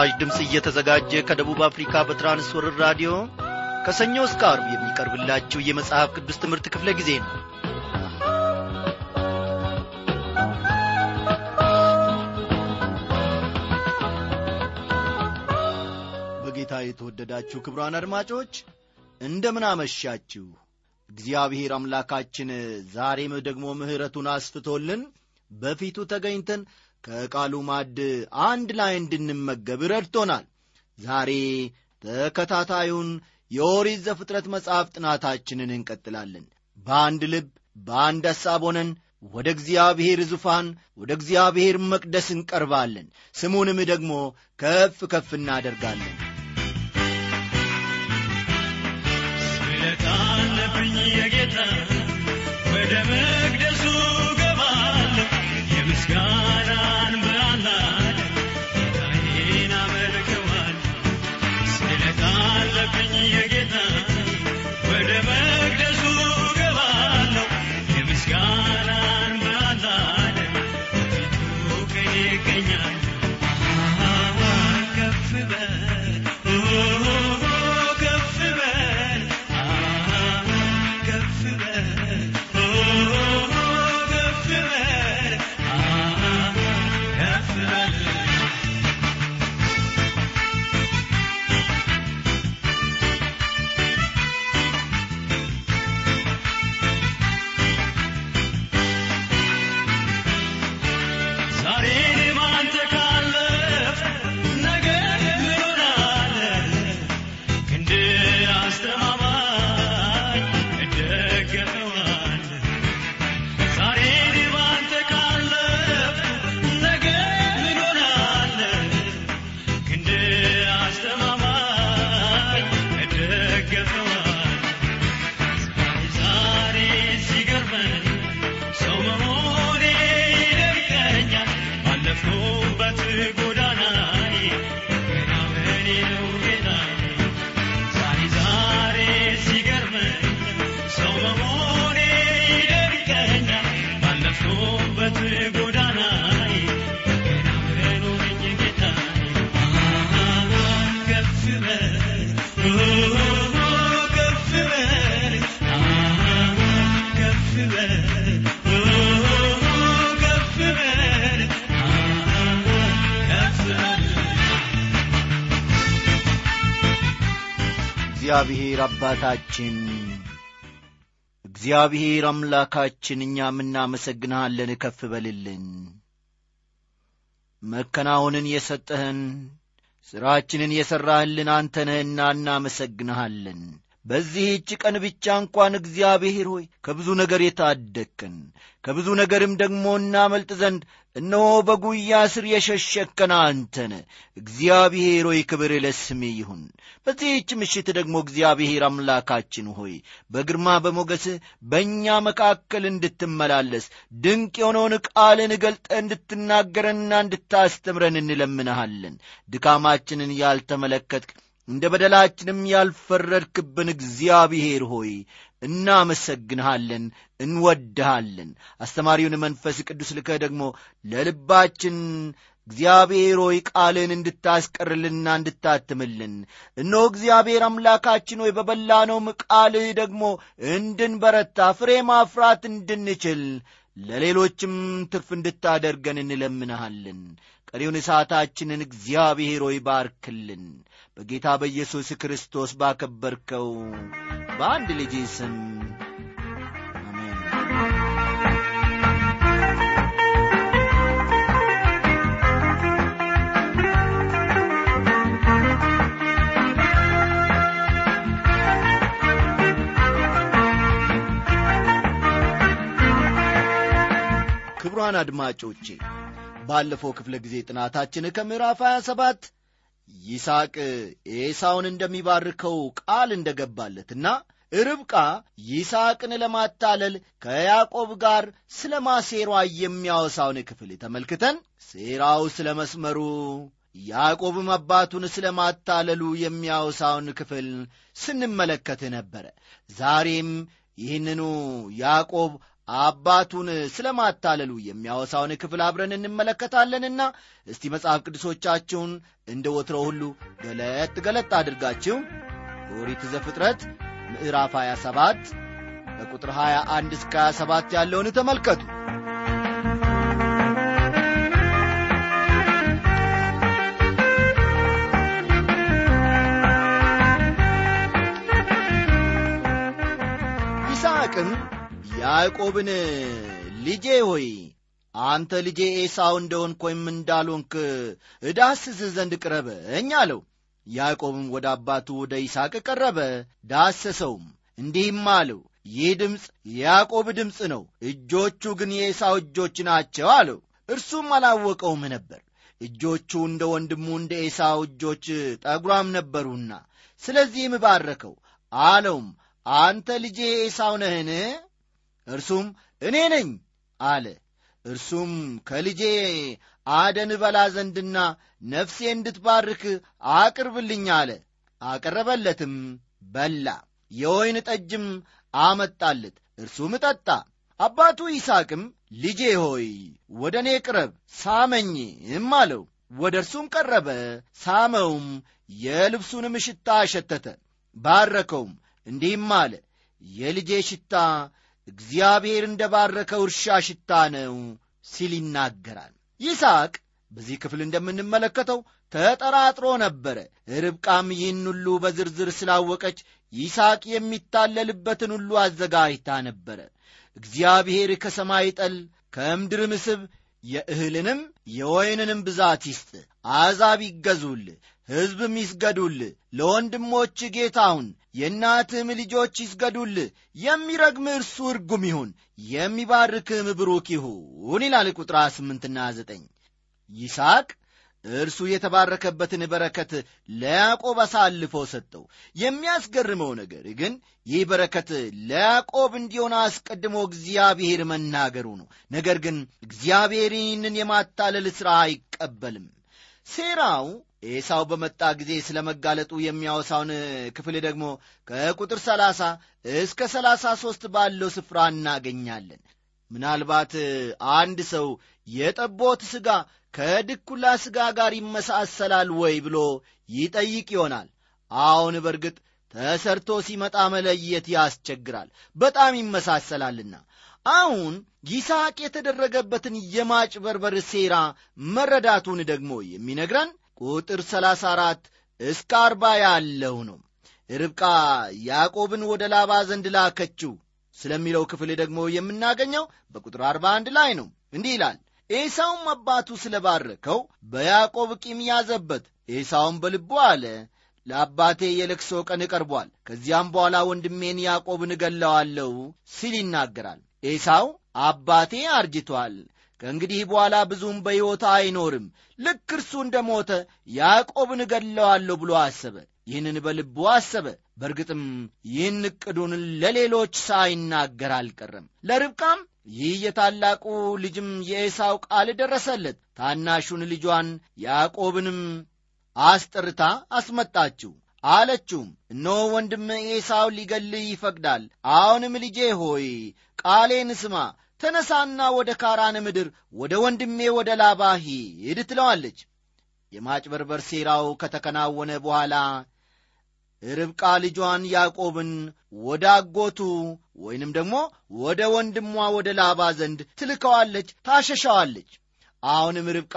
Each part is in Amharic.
ይህ ምስራች ድምፅ እየተዘጋጀ ከደቡብ አፍሪካ በትራንስወርር ራዲዮ ከሰኞ እስከ አርብ የሚቀርብላችሁ የመጽሐፍ ቅዱስ ትምህርት ክፍለ ጊዜ ነው። በጌታ የተወደዳችሁ ክብሯን አድማጮች እንደምን አመሻችሁ? እግዚአብሔር አምላካችን ዛሬም ደግሞ ምሕረቱን አስፍቶልን በፊቱ ተገኝተን ከቃሉ ማድ አንድ ላይ እንድንመገብ ረድቶናል። ዛሬ ተከታታዩን የኦሪት ዘፍጥረት መጽሐፍ ጥናታችንን እንቀጥላለን። በአንድ ልብ በአንድ ሐሳብ ሆነን ወደ እግዚአብሔር ዙፋን ወደ እግዚአብሔር መቅደስ እንቀርባለን። ስሙንም ደግሞ ከፍ ከፍ እናደርጋለን። ስለታለብኝ የጌታ ወደ ገባለሁ ጌታዬን አመልከዋለሁ። ስለታለብኝ የጌታ እግዚአብሔር አባታችን እግዚአብሔር አምላካችን እኛም እናመሰግንሃለን። ከፍ በልልን። መከናወንን የሰጠህን ሥራችንን የሠራህልን አንተ ነህና እናመሰግንሃለን። በዚህች ቀን ብቻ እንኳን እግዚአብሔር ሆይ ከብዙ ነገር የታደግከን ከብዙ ነገርም ደግሞ እናመልጥ ዘንድ እነሆ በጉያ ስር የሸሸከን አንተነ እግዚአብሔር ሆይ ክብር ለስሜ ይሁን። በዚህች ምሽት ደግሞ እግዚአብሔር አምላካችን ሆይ በግርማ በሞገስህ በእኛ መካከል እንድትመላለስ ድንቅ የሆነውን ቃልን ገልጠ እንድትናገረንና እንድታስተምረን እንለምንሃለን። ድካማችንን ያልተመለከትክ እንደ በደላችንም ያልፈረድክብን እግዚአብሔር ሆይ እናመሰግንሃለን እንወድሃለን። አስተማሪውን መንፈስ ቅዱስ ልከህ ደግሞ ለልባችን እግዚአብሔር ሆይ ቃልን እንድታስቀርልና እንድታትምልን። እነሆ እግዚአብሔር አምላካችን ሆይ በበላነውም ቃልህ ደግሞ እንድንበረታ ፍሬ ማፍራት እንድንችል ለሌሎችም ትርፍ እንድታደርገን እንለምንሃለን ቀሪውን ሰዓታችንን እግዚአብሔር ሆይ ባርክልን በጌታ በኢየሱስ ክርስቶስ ባከበርከው በአንድ ልጅ ስም አሜን ክብሯን አድማጮቼ ባለፈው ክፍለ ጊዜ ጥናታችን ከምዕራፍ 27 ይስሐቅ ኤሳውን እንደሚባርከው ቃል እንደገባለትና ርብቃ ይስሐቅን ለማታለል ከያዕቆብ ጋር ስለ ማሴሯ የሚያወሳውን ክፍል ተመልክተን ሴራው ስለ መስመሩ ያዕቆብም አባቱን ስለ ማታለሉ የሚያወሳውን ክፍል ስንመለከት ነበረ። ዛሬም ይህንኑ ያዕቆብ አባቱን ስለ ማታለሉ የሚያወሳውን ክፍል አብረን እንመለከታለንና እስቲ መጽሐፍ ቅዱሶቻችሁን እንደ ወትረው ሁሉ ገለጥ ገለጥ አድርጋችሁ ኦሪት ዘፍጥረት ምዕራፍ 27 ከቁጥር 21 እስከ 27 ያለውን ተመልከቱ። ይስሐቅም ያዕቆብን ልጄ ሆይ አንተ ልጄ ኤሳው እንደሆንክ ወይም እንዳልሆንክ እዳስስህ ዘንድ ቅረበኝ አለው። ያዕቆብም ወደ አባቱ ወደ ይስሐቅ ቀረበ ዳሰሰውም እንዲህም አለው ይህ ድምፅ የያዕቆብ ድምፅ ነው እጆቹ ግን የኤሳው እጆች ናቸው አለው። እርሱም አላወቀውም ነበር። እጆቹ እንደ ወንድሙ እንደ ኤሳው እጆች ጠጉራም ነበሩና ስለዚህም ባረከው አለውም አንተ ልጄ ኤሳው ነህን እርሱም እኔ ነኝ አለ። እርሱም ከልጄ አደን በላ ዘንድና ነፍሴ እንድትባርክ አቅርብልኝ አለ። አቀረበለትም በላ። የወይን ጠጅም አመጣለት እርሱም ጠጣ። አባቱ ይስሐቅም ልጄ ሆይ ወደ እኔ ቅረብ ሳመኝም አለው። ወደ እርሱም ቀረበ ሳመውም የልብሱንም ሽታ አሸተተ ባረከውም እንዲህም አለ የልጄ ሽታ እግዚአብሔር እንደ ባረከው እርሻ ሽታ ነው ሲል ይናገራል። ይስሐቅ በዚህ ክፍል እንደምንመለከተው ተጠራጥሮ ነበረ። ርብቃም ይህን ሁሉ በዝርዝር ስላወቀች ይስሐቅ የሚታለልበትን ሁሉ አዘጋጅታ ነበረ። እግዚአብሔር ከሰማይ ጠል ከምድር ምስብ የእህልንም የወይንንም ብዛት ይስጥ አሕዛብ ይገዙል ሕዝብም ይስገዱል ለወንድሞች ጌታውን የእናትህም ልጆች ይስገዱል የሚረግም እርሱ እርጉም ይሁን የሚባርክም ብሩክ ይሁን ይላል ቁጥር ስምንትና ዘጠኝ። ይስሐቅ እርሱ የተባረከበትን በረከት ለያዕቆብ አሳልፎ ሰጠው። የሚያስገርመው ነገር ግን ይህ በረከት ለያዕቆብ እንዲሆን አስቀድሞ እግዚአብሔር መናገሩ ነው። ነገር ግን እግዚአብሔር ይህንን የማታለል ሥራ አይቀበልም። ሴራው ኤሳው በመጣ ጊዜ ስለ መጋለጡ የሚያወሳውን ክፍል ደግሞ ከቁጥር 30 እስከ 33 ባለው ስፍራ እናገኛለን። ምናልባት አንድ ሰው የጠቦት ሥጋ ከድኩላ ሥጋ ጋር ይመሳሰላል ወይ ብሎ ይጠይቅ ይሆናል። አሁን በርግጥ ተሰርቶ ሲመጣ መለየት ያስቸግራል በጣም ይመሳሰላልና። አሁን ይስሐቅ የተደረገበትን የማጭበርበር ሴራ መረዳቱን ደግሞ የሚነግረን ቁጥር 34 እስከ አርባ ያለው ነው። ርብቃ ያዕቆብን ወደ ላባ ዘንድ ላከችው። ስለሚለው ክፍል ደግሞ የምናገኘው በቁጥር 41 ላይ ነው። እንዲህ ይላል ኤሳውም አባቱ ስለ ባረከው በያዕቆብ ቂም ያዘበት። ኤሳውም በልቡ አለ ለአባቴ የለቅሶ ቀን ቀርቧል ከዚያም በኋላ ወንድሜን ያዕቆብን እገለዋለሁ ሲል ይናገራል። ኤሳው አባቴ አርጅቷል ከእንግዲህ በኋላ ብዙም በሕይወት አይኖርም። ልክ እርሱ እንደ ሞተ ያዕቆብን እገለዋለሁ ብሎ አሰበ። ይህንን በልቡ አሰበ። በእርግጥም ይህን ዕቅዱን ለሌሎች ሳይናገር አልቀረም። ለርብቃም ይህ የታላቁ ልጅም የኤሳው ቃል ደረሰለት። ታናሹን ልጇን ያዕቆብንም አስጠርታ አስመጣችው አለችውም። እነሆ ወንድም ኤሳው ሊገልህ ይፈቅዳል። አሁንም ልጄ ሆይ ቃሌን ስማ ተነሳና ወደ ካራን ምድር ወደ ወንድሜ ወደ ላባ ሂድ ትለዋለች። የማጭበርበር ሴራው ከተከናወነ በኋላ ርብቃ ልጇን ያዕቆብን ወደ አጎቱ ወይንም ደግሞ ወደ ወንድሟ ወደ ላባ ዘንድ ትልከዋለች ታሸሻዋለች አሁንም ርብቃ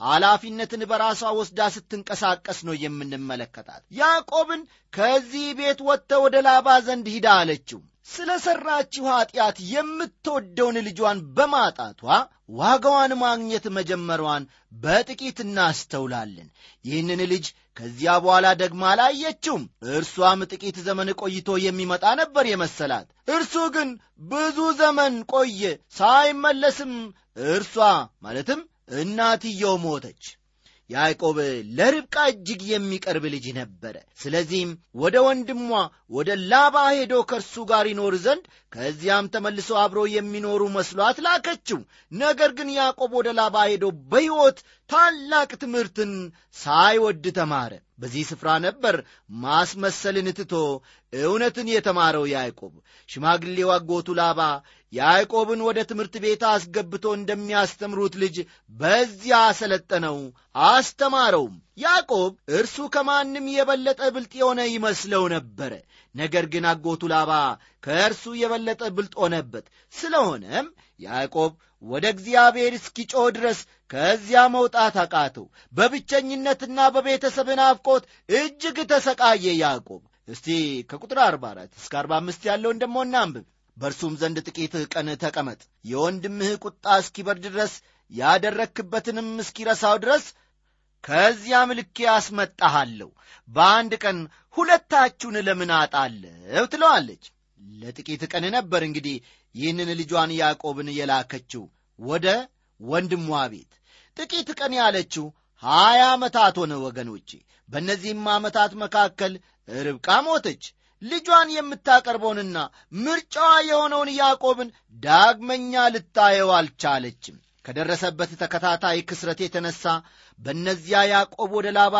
ኃላፊነትን በራሷ ወስዳ ስትንቀሳቀስ ነው የምንመለከታት። ያዕቆብን ከዚህ ቤት ወጥተ ወደ ላባ ዘንድ ሂዳ አለችው ስለ ሠራችው ኀጢአት የምትወደውን ልጇን በማጣቷ ዋጋዋን ማግኘት መጀመሯን በጥቂት እናስተውላለን። ይህንን ልጅ ከዚያ በኋላ ደግማ አላየችውም። እርሷም ጥቂት ዘመን ቆይቶ የሚመጣ ነበር የመሰላት። እርሱ ግን ብዙ ዘመን ቆየ ሳይመለስም እርሷ ማለትም እናትየው ሞተች ያዕቆብ ለርብቃ እጅግ የሚቀርብ ልጅ ነበረ። ስለዚህም ወደ ወንድሟ ወደ ላባ ሄዶ ከእርሱ ጋር ይኖር ዘንድ ከዚያም ተመልሶ አብሮ የሚኖሩ መስሏት ላከችው። ነገር ግን ያዕቆብ ወደ ላባ ሄዶ በሕይወት ታላቅ ትምህርትን ሳይወድ ተማረ። በዚህ ስፍራ ነበር ማስመሰልን ትቶ እውነትን የተማረው ያዕቆብ ሽማግሌው አጎቱ ላባ ያዕቆብን ወደ ትምህርት ቤት አስገብቶ እንደሚያስተምሩት ልጅ በዚያ አሰለጠነው፣ አስተማረውም። ያዕቆብ እርሱ ከማንም የበለጠ ብልጥ የሆነ ይመስለው ነበረ። ነገር ግን አጎቱ ላባ ከእርሱ የበለጠ ብልጥ ሆነበት። ስለሆነም ያዕቆብ ወደ እግዚአብሔር እስኪጮህ ድረስ ከዚያ መውጣት አቃተው። በብቸኝነትና በቤተሰብ ናፍቆት እጅግ ተሰቃየ ያዕቆብ። እስቲ ከቁጥር 44 እስከ 45 ያለውን ደሞ እናንብብ። በእርሱም ዘንድ ጥቂት ቀን ተቀመጥ፣ የወንድምህ ቁጣ እስኪበርድ ድረስ ያደረክበትንም እስኪረሳው ድረስ ከዚያም ልኬ አስመጣሃለሁ። በአንድ ቀን ሁለታችሁን ለምን አጣለሁ ትለዋለች። ለጥቂት ቀን ነበር እንግዲህ ይህንን ልጇን ያዕቆብን የላከችው ወደ ወንድሟ ቤት። ጥቂት ቀን ያለችው ሀያ ዓመታት ሆነ ወገኖቼ። በእነዚህም ዓመታት መካከል ርብቃ ሞተች። ልጇን የምታቀርበውንና ምርጫዋ የሆነውን ያዕቆብን ዳግመኛ ልታየው አልቻለችም። ከደረሰበት ተከታታይ ክስረት የተነሳ በእነዚያ ያዕቆብ ወደ ላባ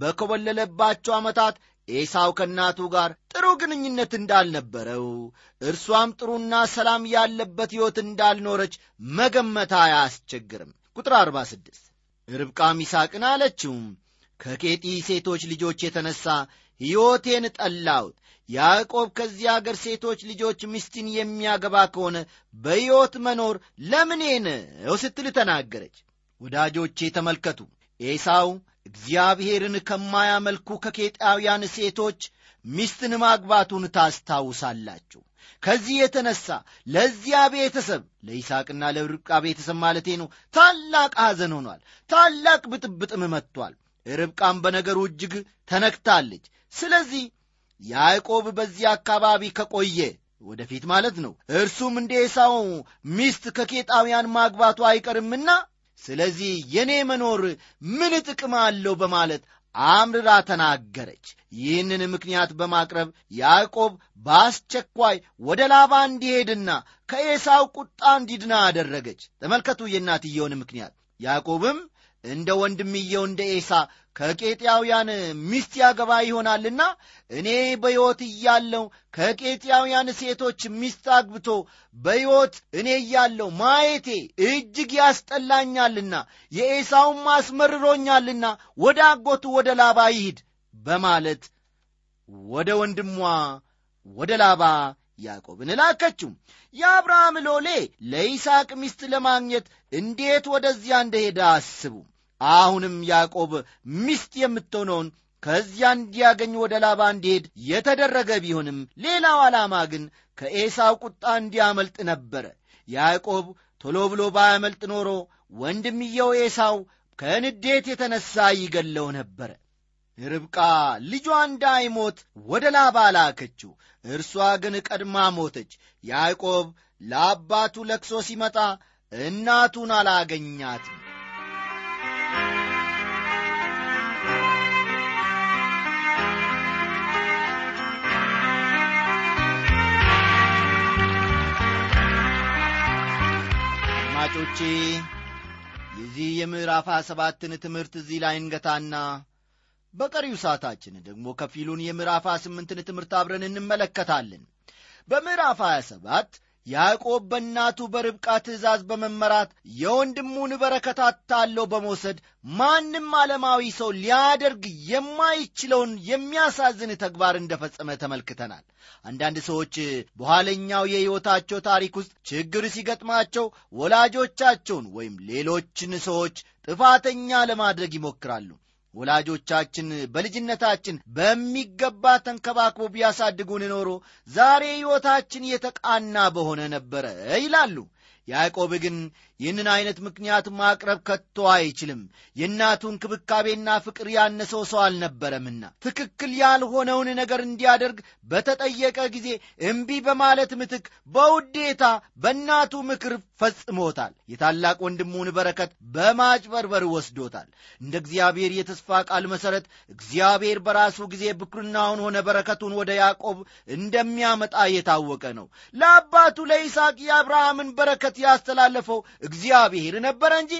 በኮበለለባቸው ዓመታት ኤሳው ከእናቱ ጋር ጥሩ ግንኙነት እንዳልነበረው እርሷም ጥሩና ሰላም ያለበት ሕይወት እንዳልኖረች መገመት አያስቸግርም። ቁጥር 46 ርብቃም ይስሐቅን አለችውም ከኬጢ ሴቶች ልጆች የተነሣ ሕይወቴን ጠላሁት። ያዕቆብ ከዚህ አገር ሴቶች ልጆች ሚስትን የሚያገባ ከሆነ በሕይወት መኖር ለምኔ ነው ስትል ተናገረች። ወዳጆቼ ተመልከቱ፣ ኤሳው እግዚአብሔርን ከማያመልኩ ከኬጣውያን ሴቶች ሚስትን ማግባቱን ታስታውሳላችሁ። ከዚህ የተነሳ ለዚያ ቤተሰብ ለይስሐቅና ለርብቃ ቤተሰብ ማለቴ ነው ታላቅ ሐዘን ሆኗል። ታላቅ ብጥብጥም መጥቷል። ርብቃም በነገሩ እጅግ ተነክታለች። ስለዚህ ያዕቆብ በዚህ አካባቢ ከቆየ ወደፊት ማለት ነው እርሱም እንደ ኤሳው ሚስት ከኬጣውያን ማግባቱ አይቀርምና ስለዚህ የእኔ መኖር ምን ጥቅም አለው በማለት አምርራ ተናገረች። ይህንን ምክንያት በማቅረብ ያዕቆብ በአስቸኳይ ወደ ላባ እንዲሄድና ከኤሳው ቁጣ እንዲድና አደረገች። ተመልከቱ የእናትየውን ምክንያት። ያዕቆብም እንደ ወንድምየው እንደ ኤሳ ከቄጥያውያን ሚስት ያገባ ይሆናልና እኔ በሕይወት እያለው ከቄጥያውያን ሴቶች ሚስት አግብቶ በሕይወት እኔ እያለው ማየቴ እጅግ ያስጠላኛልና የኤሳውም አስመርሮኛልና ወደ አጎቱ ወደ ላባ ይሂድ በማለት ወደ ወንድሟ ወደ ላባ ያዕቆብን ላከችው። የአብርሃም ሎሌ ለይስሐቅ ሚስት ለማግኘት እንዴት ወደዚያ እንደሄደ አስቡ። አሁንም ያዕቆብ ሚስት የምትሆነውን ከዚያ እንዲያገኝ ወደ ላባ እንዲሄድ የተደረገ ቢሆንም ሌላው ዓላማ ግን ከኤሳው ቁጣ እንዲያመልጥ ነበረ። ያዕቆብ ቶሎ ብሎ ባያመልጥ ኖሮ ወንድምየው ኤሳው ከንዴት የተነሣ ይገለው ነበረ። ርብቃ ልጇ እንዳይሞት ወደ ላባ ላከችው። እርሷ ግን ቀድማ ሞተች። ያዕቆብ ለአባቱ ለቅሶ ሲመጣ እናቱን አላገኛትም። አድማጮቼ የዚህ የምዕራፍ ሃያ ሰባትን ትምህርት እዚህ ላይ እንገታና በቀሪው ሰዓታችን ደግሞ ከፊሉን የምዕራፍ ሃያ ስምንትን ትምህርት አብረን እንመለከታለን። በምዕራፍ ሃያ ሰባት ያዕቆብ በእናቱ በርብቃ ትእዛዝ በመመራት የወንድሙን በረከት አታለው በመውሰድ ማንም ዓለማዊ ሰው ሊያደርግ የማይችለውን የሚያሳዝን ተግባር እንደፈጸመ ተመልክተናል። አንዳንድ ሰዎች በኋለኛው የሕይወታቸው ታሪክ ውስጥ ችግር ሲገጥማቸው ወላጆቻቸውን ወይም ሌሎችን ሰዎች ጥፋተኛ ለማድረግ ይሞክራሉ። ወላጆቻችን በልጅነታችን በሚገባ ተንከባክቦ ቢያሳድጉን ኖሮ ዛሬ ሕይወታችን የተቃና በሆነ ነበረ ይላሉ። ያዕቆብ ግን ይህንን ዐይነት ምክንያት ማቅረብ ከቶ አይችልም። የእናቱ እንክብካቤና ፍቅር ያነሰው ሰው አልነበረምና ትክክል ያልሆነውን ነገር እንዲያደርግ በተጠየቀ ጊዜ እምቢ በማለት ምትክ በውዴታ በእናቱ ምክር ፈጽሞታል። የታላቅ ወንድሙን በረከት በማጭበርበር ወስዶታል። እንደ እግዚአብሔር የተስፋ ቃል መሠረት እግዚአብሔር በራሱ ጊዜ ብኩርናውን ሆነ በረከቱን ወደ ያዕቆብ እንደሚያመጣ የታወቀ ነው። ለአባቱ ለይስሐቅ የአብርሃምን በረከት ያስተላለፈው እግዚአብሔር ነበረ እንጂ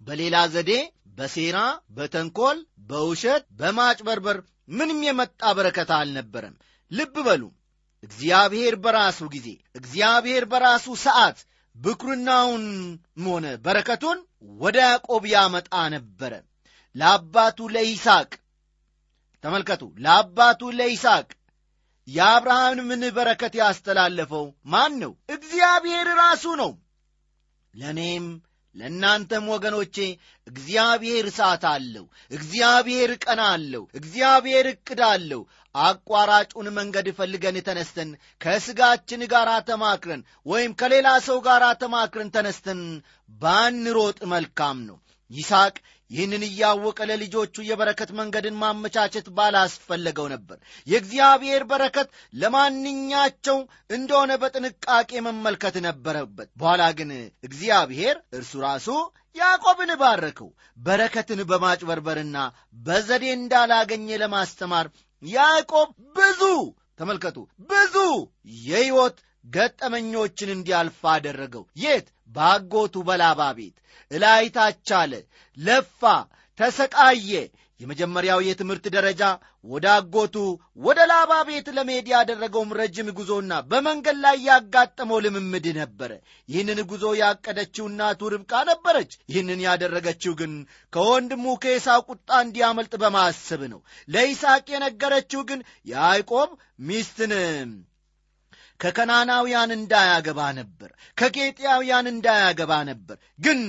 በሌላ ዘዴ፣ በሴራ፣ በተንኮል፣ በውሸት፣ በማጭበርበር ምንም የመጣ በረከት አልነበረም። ልብ በሉ እግዚአብሔር በራሱ ጊዜ እግዚአብሔር በራሱ ሰዓት ብኩርናውንም ሆነ በረከቱን ወደ ያዕቆብ ያመጣ ነበረ። ለአባቱ ለይስሐቅ ተመልከቱ ለአባቱ ለይስሐቅ የአብርሃምን በረከት ያስተላለፈው ማን ነው? እግዚአብሔር ራሱ ነው ለእኔም ለእናንተም ወገኖቼ እግዚአብሔር እሳት አለው እግዚአብሔር ቀና አለው እግዚአብሔር ዕቅድ አለው። አቋራጩን መንገድ ፈልገን ተነስተን ከሥጋችን ጋር ተማክረን ወይም ከሌላ ሰው ጋር ተማክረን ተነስተን ባንሮጥ መልካም ነው። ይስሐቅ ይህንን እያወቀ ለልጆቹ የበረከት መንገድን ማመቻቸት ባላስፈለገው ነበር። የእግዚአብሔር በረከት ለማንኛቸው እንደሆነ በጥንቃቄ መመልከት ነበረበት። በኋላ ግን እግዚአብሔር እርሱ ራሱ ያዕቆብን ባረከው በረከትን በማጭበርበርና በዘዴ እንዳላገኘ ለማስተማር ያዕቆብ ብዙ ተመልከቱ ብዙ የሕይወት ገጠመኞችን እንዲያልፍ አደረገው። የት? በአጎቱ በላባ ቤት። እላይታች ለፋ ተሰቃየ። የመጀመሪያው የትምህርት ደረጃ ወደ አጎቱ ወደ ላባ ቤት ለመሄድ ያደረገውም ረጅም ጉዞና በመንገድ ላይ ያጋጠመው ልምምድ ነበረ። ይህንን ጉዞ ያቀደችው እናቱ ርብቃ ነበረች። ይህንን ያደረገችው ግን ከወንድሙ ከኤሳው ቁጣ እንዲያመልጥ በማሰብ ነው። ለይስሐቅ የነገረችው ግን ያዕቆብ ሚስትን ከከናናውያን እንዳያገባ ነበር ከኬጥያውያን እንዳያገባ ነበር። ግን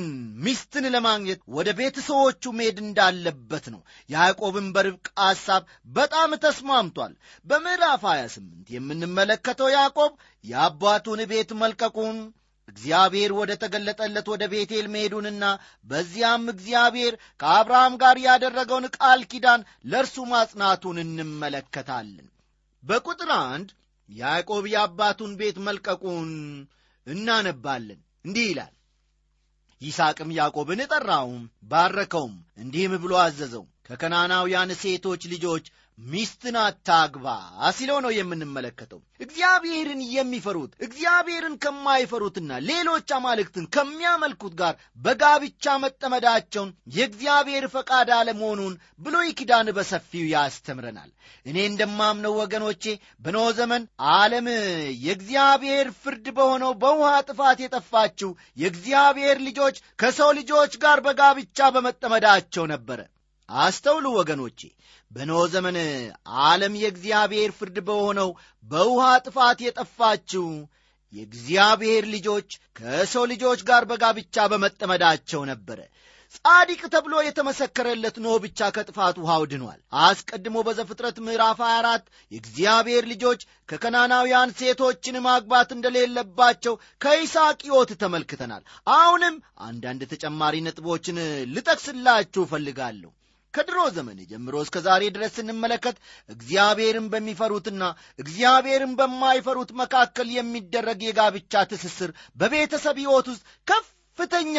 ሚስትን ለማግኘት ወደ ቤተሰቦቹ መሄድ እንዳለበት ነው። ያዕቆብን በርብቃ ሐሳብ በጣም ተስማምቷል። በምዕራፍ 28 የምንመለከተው ያዕቆብ የአባቱን ቤት መልቀቁን እግዚአብሔር ወደ ተገለጠለት ወደ ቤቴል መሄዱንና በዚያም እግዚአብሔር ከአብርሃም ጋር ያደረገውን ቃል ኪዳን ለእርሱ ማጽናቱን እንመለከታለን። በቁጥር አንድ ያዕቆብ የአባቱን ቤት መልቀቁን እናነባለን። እንዲህ ይላል ይስሐቅም ያዕቆብን ጠራውም ባረከውም እንዲህም ብሎ አዘዘው ከከናናውያን ሴቶች ልጆች ሚስትን አታግባ ሲለው ነው የምንመለከተው። እግዚአብሔርን የሚፈሩት እግዚአብሔርን ከማይፈሩትና ሌሎች አማልክትን ከሚያመልኩት ጋር በጋብቻ መጠመዳቸውን የእግዚአብሔር ፈቃድ አለመሆኑን ብሉይ ኪዳን በሰፊው ያስተምረናል። እኔ እንደማምነው ወገኖቼ በኖ ዘመን ዓለም የእግዚአብሔር ፍርድ በሆነው በውሃ ጥፋት የጠፋችው የእግዚአብሔር ልጆች ከሰው ልጆች ጋር በጋብቻ በመጠመዳቸው ነበረ አስተውሉ ወገኖቼ በኖ ዘመን ዓለም የእግዚአብሔር ፍርድ በሆነው በውሃ ጥፋት የጠፋችው የእግዚአብሔር ልጆች ከሰው ልጆች ጋር በጋብቻ በመጠመዳቸው ነበረ። ጻዲቅ ተብሎ የተመሰከረለት ኖህ ብቻ ከጥፋት ውሃው ድኗል አስቀድሞ በዘፍጥረት ምዕራፍ 24 የእግዚአብሔር ልጆች ከከናናውያን ሴቶችን ማግባት እንደሌለባቸው ከይስሐቅ ሕይወት ተመልክተናል። አሁንም አንዳንድ ተጨማሪ ነጥቦችን ልጠቅስላችሁ እፈልጋለሁ ከድሮ ዘመን ጀምሮ እስከ ዛሬ ድረስ ስንመለከት እግዚአብሔርን በሚፈሩትና እግዚአብሔርን በማይፈሩት መካከል የሚደረግ የጋብቻ ትስስር በቤተሰብ ሕይወት ውስጥ ከፍተኛ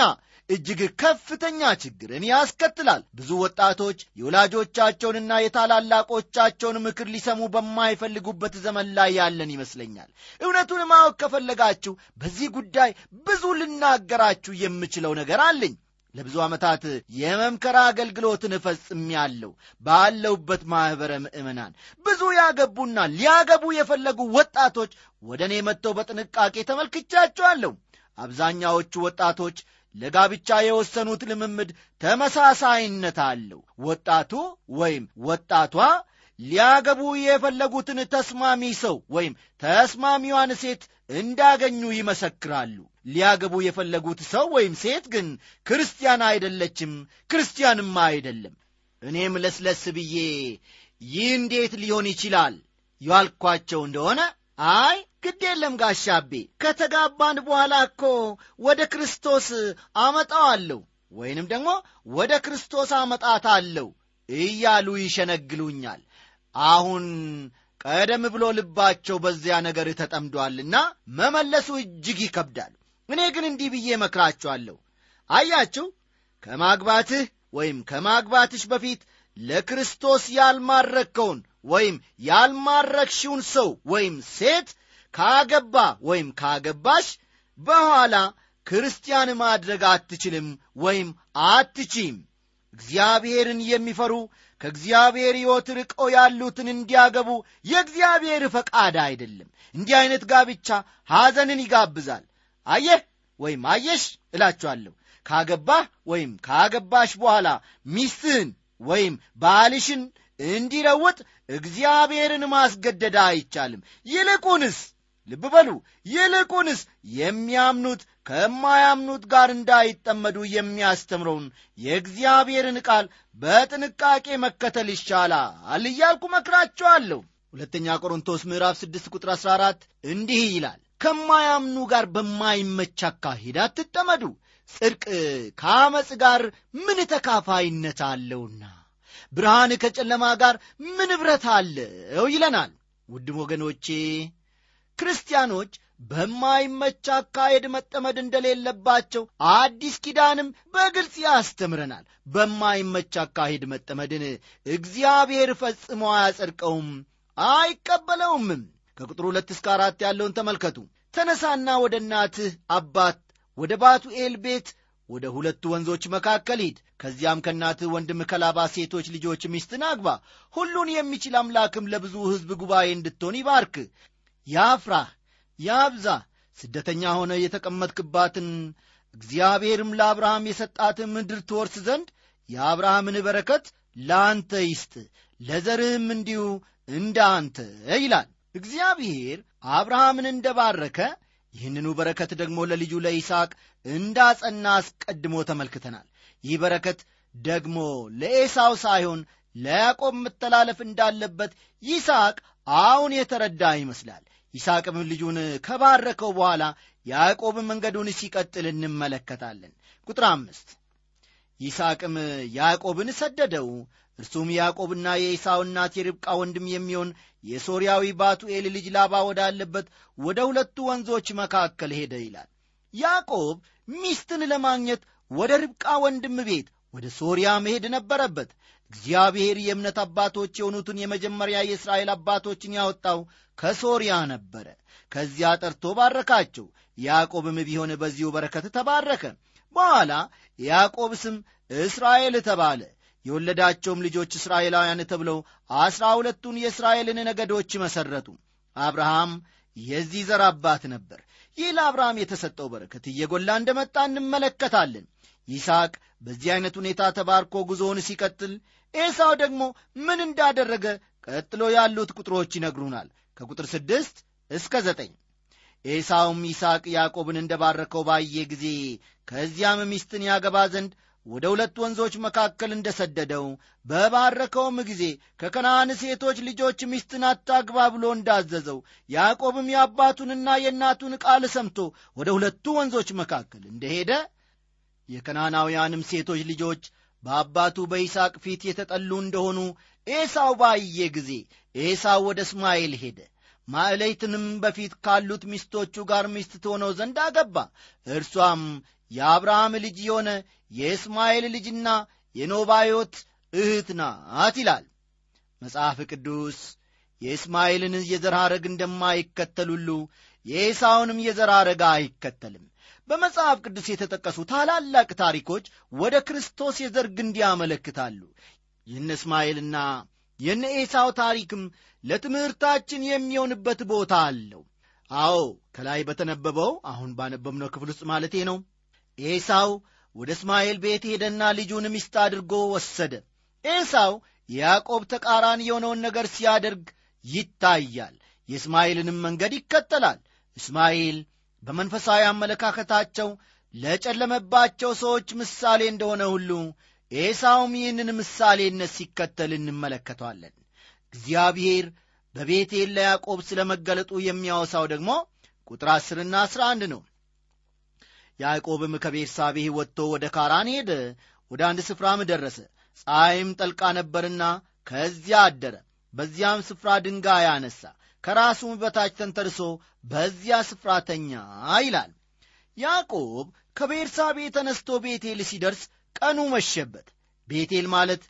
እጅግ ከፍተኛ ችግርን ያስከትላል። ብዙ ወጣቶች የወላጆቻቸውንና የታላላቆቻቸውን ምክር ሊሰሙ በማይፈልጉበት ዘመን ላይ ያለን ይመስለኛል። እውነቱን ማወቅ ከፈለጋችሁ በዚህ ጉዳይ ብዙ ልናገራችሁ የምችለው ነገር አለኝ ለብዙ ዓመታት የመምከራ አገልግሎትን እፈጽሜያለሁ ባለውበት ማኅበረ ምእመናን። ብዙ ያገቡና ሊያገቡ የፈለጉ ወጣቶች ወደ እኔ መጥተው በጥንቃቄ ተመልክቻቸዋለሁ። አብዛኛዎቹ ወጣቶች ለጋብቻ የወሰኑት ልምምድ ተመሳሳይነት አለው። ወጣቱ ወይም ወጣቷ ሊያገቡ የፈለጉትን ተስማሚ ሰው ወይም ተስማሚዋን ሴት እንዳገኙ ይመሰክራሉ። ሊያገቡ የፈለጉት ሰው ወይም ሴት ግን ክርስቲያን አይደለችም ክርስቲያንም አይደለም። እኔም ለስለስ ብዬ ይህ እንዴት ሊሆን ይችላል ያልኳቸው እንደሆነ አይ ግድ የለም ጋሻቤ ከተጋባን በኋላ እኮ ወደ ክርስቶስ አመጣዋለሁ ወይንም ደግሞ ወደ ክርስቶስ አመጣታለሁ እያሉ ይሸነግሉኛል። አሁን ቀደም ብሎ ልባቸው በዚያ ነገር ተጠምዷልና መመለሱ እጅግ ይከብዳል። እኔ ግን እንዲህ ብዬ መክራችኋለሁ። አያችሁ ከማግባትህ ወይም ከማግባትሽ በፊት ለክርስቶስ ያልማረከውን ወይም ያልማረክሽውን ሰው ወይም ሴት ካገባ ወይም ካገባሽ በኋላ ክርስቲያን ማድረግ አትችልም ወይም አትቺም። እግዚአብሔርን የሚፈሩ ከእግዚአብሔር ሕይወት ርቀው ያሉትን እንዲያገቡ የእግዚአብሔር ፈቃድ አይደለም። እንዲህ ዐይነት ጋብቻ ሐዘንን ይጋብዛል። አየህ ወይም አየሽ እላችኋለሁ ካገባህ ወይም ካገባሽ በኋላ ሚስትህን ወይም ባልሽን እንዲለውጥ እግዚአብሔርን ማስገደድ አይቻልም። ይልቁንስ ልብ በሉ፣ ይልቁንስ የሚያምኑት ከማያምኑት ጋር እንዳይጠመዱ የሚያስተምረውን የእግዚአብሔርን ቃል በጥንቃቄ መከተል ይሻላል እያልኩ መክራቸዋለሁ። ሁለተኛ ቆሮንቶስ ምዕራፍ 6 ቁጥር 14 እንዲህ ይላል፣ ከማያምኑ ጋር በማይመች አካሄድ አትጠመዱ፣ ጽድቅ ከአመፅ ጋር ምን ተካፋይነት አለውና ብርሃን ከጨለማ ጋር ምን ኅብረት አለው ይለናል። ውድም ወገኖቼ ክርስቲያኖች በማይመች አካሄድ መጠመድ እንደሌለባቸው አዲስ ኪዳንም በግልጽ ያስተምረናል። በማይመች አካሄድ መጠመድን እግዚአብሔር ፈጽሞ አያጸድቀውም፣ አይቀበለውምም። ከቁጥር ሁለት እስከ አራት ያለውን ተመልከቱ። ተነሳና ወደ እናትህ አባት ወደ ባቱኤል ቤት ወደ ሁለቱ ወንዞች መካከል ሂድ። ከዚያም ከእናትህ ወንድም ከላባ ሴቶች ልጆች ሚስትን አግባ። ሁሉን የሚችል አምላክም ለብዙ ሕዝብ ጉባኤ እንድትሆን ይባርክ፣ ያፍራህ፣ ያብዛ። ስደተኛ ሆነ የተቀመጥክባትን እግዚአብሔርም ለአብርሃም የሰጣትን ምድር ትወርስ ዘንድ የአብርሃምን በረከት ለአንተ ይስጥ፣ ለዘርህም እንዲሁ እንደ አንተ ይላል። እግዚአብሔር አብርሃምን እንደ ባረከ ይህንኑ በረከት ደግሞ ለልጁ ለይስሐቅ እንዳጸና አስቀድሞ ተመልክተናል። ይህ በረከት ደግሞ ለኤሳው ሳይሆን ለያዕቆብ መተላለፍ እንዳለበት ይስሐቅ አሁን የተረዳ ይመስላል። ይስሐቅም ልጁን ከባረከው በኋላ ያዕቆብን መንገዱን ሲቀጥል እንመለከታለን። ቁጥር አምስት ይስሐቅም ያዕቆብን ሰደደው። እርሱም ያዕቆብና የኤሳው እናት የርብቃ ወንድም የሚሆን የሶርያዊ ባቱኤል ልጅ ላባ ወዳለበት ወደ ሁለቱ ወንዞች መካከል ሄደ ይላል። ያዕቆብ ሚስትን ለማግኘት ወደ ርብቃ ወንድም ቤት ወደ ሶርያ መሄድ ነበረበት። እግዚአብሔር የእምነት አባቶች የሆኑትን የመጀመሪያ የእስራኤል አባቶችን ያወጣው ከሶርያ ነበረ። ከዚያ ጠርቶ ባረካቸው። ያዕቆብም ቢሆን በዚሁ በረከት ተባረከ። በኋላ ያዕቆብ ስም እስራኤል ተባለ። የወለዳቸውም ልጆች እስራኤላውያን ተብለው አስራ ሁለቱን የእስራኤልን ነገዶች መሠረቱ። አብርሃም የዚህ ዘር አባት ነበር። ይህ ለአብርሃም የተሰጠው በረከት እየጎላ እንደመጣ እንመለከታለን። ይስሐቅ በዚህ ዐይነት ሁኔታ ተባርኮ ጉዞውን ሲቀጥል፣ ኤሳው ደግሞ ምን እንዳደረገ ቀጥሎ ያሉት ቁጥሮች ይነግሩናል። ከቁጥር ስድስት እስከ ዘጠኝ ኤሳውም ይስሐቅ ያዕቆብን እንደ ባረከው ባየ ጊዜ ከዚያም ሚስትን ያገባ ዘንድ ወደ ሁለት ወንዞች መካከል እንደ ሰደደው በባረከውም ጊዜ ከከነዓን ሴቶች ልጆች ሚስትን አታግባ ብሎ እንዳዘዘው ያዕቆብም የአባቱንና የእናቱን ቃል ሰምቶ ወደ ሁለቱ ወንዞች መካከል እንደሄደ የከናናውያንም ሴቶች ልጆች በአባቱ በይስሐቅ ፊት የተጠሉ እንደሆኑ ኤሳው ባየ ጊዜ ኤሳው ወደ እስማኤል ሄደ። ማዕለይትንም በፊት ካሉት ሚስቶቹ ጋር ሚስት ትሆነው ዘንድ አገባ። እርሷም የአብርሃም ልጅ የሆነ የእስማኤል ልጅና የኖባዮት እህት ናት ይላል መጽሐፍ ቅዱስ። የእስማኤልን የዘር ሐረግ እንደማይከተል የኤሳውንም የዘር ሐረግ አይከተልም። በመጽሐፍ ቅዱስ የተጠቀሱ ታላላቅ ታሪኮች ወደ ክርስቶስ የዘር ግንድ ያመለክታሉ። የነ እስማኤልና የነ ኤሳው ታሪክም ለትምህርታችን የሚሆንበት ቦታ አለው። አዎ ከላይ በተነበበው አሁን ባነበብነው ክፍል ውስጥ ማለቴ ነው። ኤሳው ወደ እስማኤል ቤት ሄደና ልጁን ሚስት አድርጎ ወሰደ። ኤሳው የያዕቆብ ተቃራኒ የሆነውን ነገር ሲያደርግ ይታያል። የእስማኤልንም መንገድ ይከተላል። እስማኤል በመንፈሳዊ አመለካከታቸው ለጨለመባቸው ሰዎች ምሳሌ እንደሆነ ሁሉ ኤሳውም ይህንን ምሳሌነት ሲከተል እንመለከተዋለን። እግዚአብሔር በቤቴል ለያዕቆብ ስለ መገለጡ የሚያወሳው ደግሞ ቁጥር ዐሥርና ዐሥራ አንድ ነው። ያዕቆብም ከቤርሳቤህ ወጥቶ ወደ ካራን ሄደ። ወደ አንድ ስፍራም ደረሰ። ፀሐይም ጠልቃ ነበርና ከዚያ አደረ። በዚያም ስፍራ ድንጋይ አነሣ፣ ከራሱም በታች ተንተርሶ በዚያ ስፍራ ተኛ ይላል። ያዕቆብ ከቤርሳቤ ተነስቶ ቤቴል ሲደርስ ቀኑ መሸበት። ቤቴል ማለት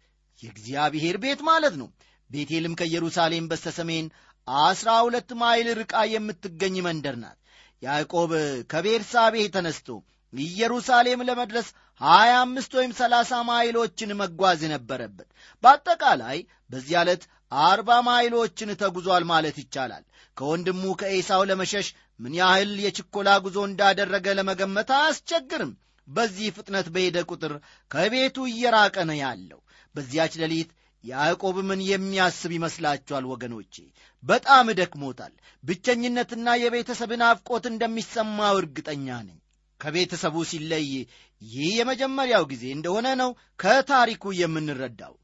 የእግዚአብሔር ቤት ማለት ነው። ቤቴልም ከኢየሩሳሌም በስተ ሰሜን አስራ ሁለት ማይል ርቃ የምትገኝ መንደር ናት። ያዕቆብ ከቤርሳቤህ ተነስቶ ኢየሩሳሌም ለመድረስ ሀያ አምስት ወይም ሰላሳ ማይሎችን መጓዝ ነበረበት። በአጠቃላይ በዚህ ዕለት አርባ ማይሎችን ተጉዟል ማለት ይቻላል። ከወንድሙ ከኤሳው ለመሸሽ ምን ያህል የችኮላ ጉዞ እንዳደረገ ለመገመት አያስቸግርም። በዚህ ፍጥነት በሄደ ቁጥር ከቤቱ እየራቀ ነው ያለው። በዚያች ሌሊት ያዕቆብ ምን የሚያስብ ይመስላችኋል ወገኖቼ? በጣም ደክሞታል። ብቸኝነትና የቤተሰብ ናፍቆት እንደሚሰማው እርግጠኛ ነኝ። ከቤተሰቡ ሲለይ ይህ የመጀመሪያው ጊዜ እንደሆነ ነው ከታሪኩ የምንረዳው።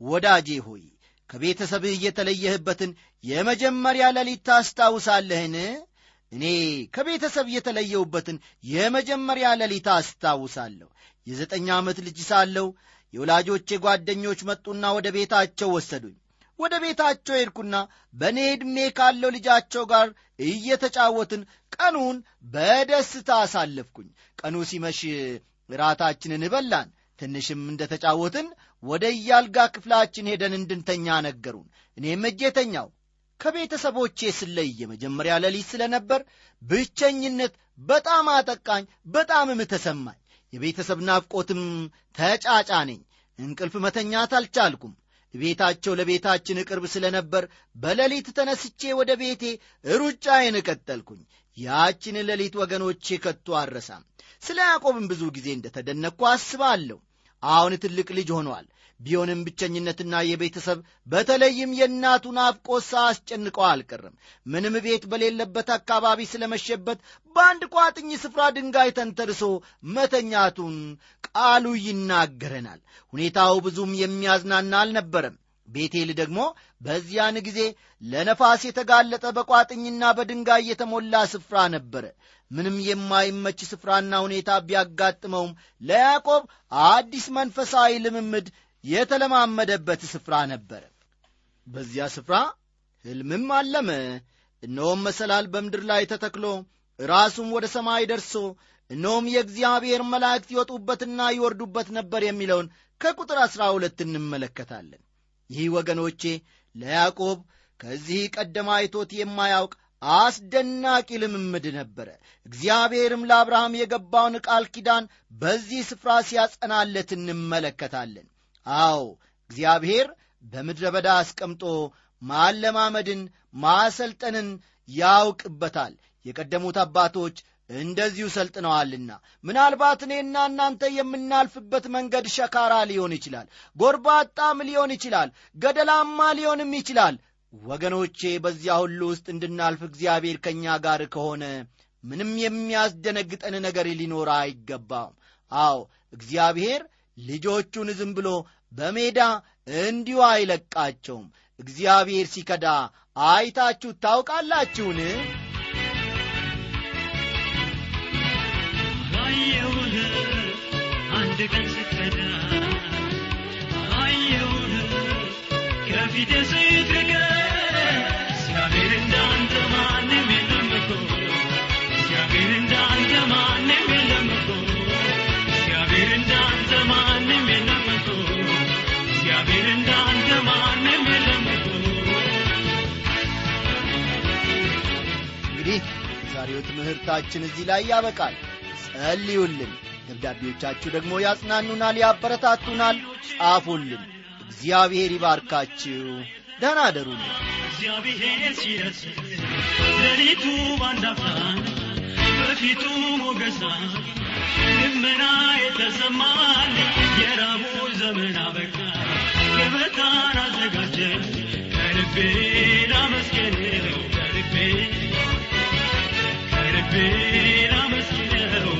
ወዳጄ ሆይ ከቤተሰብህ የተለየህበትን የመጀመሪያ ሌሊት ታስታውሳለህን? እኔ ከቤተሰብ የተለየሁበትን የመጀመሪያ ሌሊት አስታውሳለሁ። የዘጠኝ ዓመት ልጅ ሳለሁ የወላጆቼ ጓደኞች መጡና ወደ ቤታቸው ወሰዱኝ። ወደ ቤታቸው ሄድኩና በእኔ ዕድሜ ካለው ልጃቸው ጋር እየተጫወትን ቀኑን በደስታ አሳለፍኩኝ። ቀኑ ሲመሽ ራታችንን በላን። ትንሽም እንደ ተጫወትን ወደ እያልጋ ክፍላችን ሄደን እንድንተኛ ነገሩን። እኔም እጄ ተኛው። ከቤተሰቦቼ ስለይ የመጀመሪያ ሌሊት ስለነበር ብቸኝነት በጣም አጠቃኝ፣ በጣምም ተሰማኝ። የቤተሰብ ናፍቆትም ተጫጫነኝ። እንቅልፍ መተኛት አልቻልኩም። ቤታቸው ለቤታችን ቅርብ ስለነበር በሌሊት ተነስቼ ወደ ቤቴ ሩጫዬን ቀጠልኩኝ። ያችን ሌሊት ወገኖቼ ከቶ አረሳም። ስለ ያዕቆብም ብዙ ጊዜ እንደተደነቅኩ አስባለሁ። አሁን ትልቅ ልጅ ሆኗል። ቢሆንም ብቸኝነትና የቤተሰብ በተለይም የእናቱ ናፍቆት ሳያስጨንቀው አልቀርም። ምንም ቤት በሌለበት አካባቢ ስለመሸበት በአንድ ቋጥኝ ስፍራ ድንጋይ ተንተርሶ መተኛቱን ቃሉ ይናገረናል። ሁኔታው ብዙም የሚያዝናና አልነበረም። ቤቴል ደግሞ በዚያን ጊዜ ለነፋስ የተጋለጠ በቋጥኝና በድንጋይ የተሞላ ስፍራ ነበረ። ምንም የማይመች ስፍራና ሁኔታ ቢያጋጥመውም ለያዕቆብ አዲስ መንፈሳዊ ልምምድ የተለማመደበት ስፍራ ነበረ። በዚያ ስፍራ ሕልምም አለመ። እነሆም መሰላል በምድር ላይ ተተክሎ ራሱም ወደ ሰማይ ደርሶ እነሆም የእግዚአብሔር መላእክት ይወጡበትና ይወርዱበት ነበር የሚለውን ከቁጥር ዐሥራ ሁለት እንመለከታለን። ይህ ወገኖቼ ለያዕቆብ ከዚህ ቀደም አይቶት የማያውቅ አስደናቂ ልምምድ ነበረ። እግዚአብሔርም ለአብርሃም የገባውን ቃል ኪዳን በዚህ ስፍራ ሲያጸናለት እንመለከታለን። አዎ እግዚአብሔር በምድረ በዳ አስቀምጦ ማለማመድን፣ ማሰልጠንን ያውቅበታል። የቀደሙት አባቶች እንደዚሁ ሰልጥነዋልና ምናልባት እኔና እናንተ የምናልፍበት መንገድ ሸካራ ሊሆን ይችላል፣ ጎርባጣም ሊሆን ይችላል፣ ገደላማ ሊሆንም ይችላል። ወገኖቼ በዚያ ሁሉ ውስጥ እንድናልፍ እግዚአብሔር ከእኛ ጋር ከሆነ ምንም የሚያስደነግጠን ነገር ሊኖር አይገባም። አዎ እግዚአብሔር ልጆቹን ዝም ብሎ በሜዳ እንዲሁ አይለቃቸውም። እግዚአብሔር ሲከዳ አይታችሁ ታውቃላችሁን? አንድ ቀን የዛሬው ትምህርታችን እዚህ ላይ ያበቃል። ጸልዩልን። ደብዳቤዎቻችሁ ደግሞ ያጽናኑናል፣ ያበረታቱናል። ጻፉልን። እግዚአብሔር ይባርካችሁ። ደህና አደሩልን። እግዚአብሔር ሲረስ ሌሊቱ ባንዳፍታ በፊቱ ሞገሳ ልመና የተሰማል የራቡ ዘመን አበቃ ገበታን አዘጋጀ ከልቤ ላመስግነው ከልቤ ላመስግነው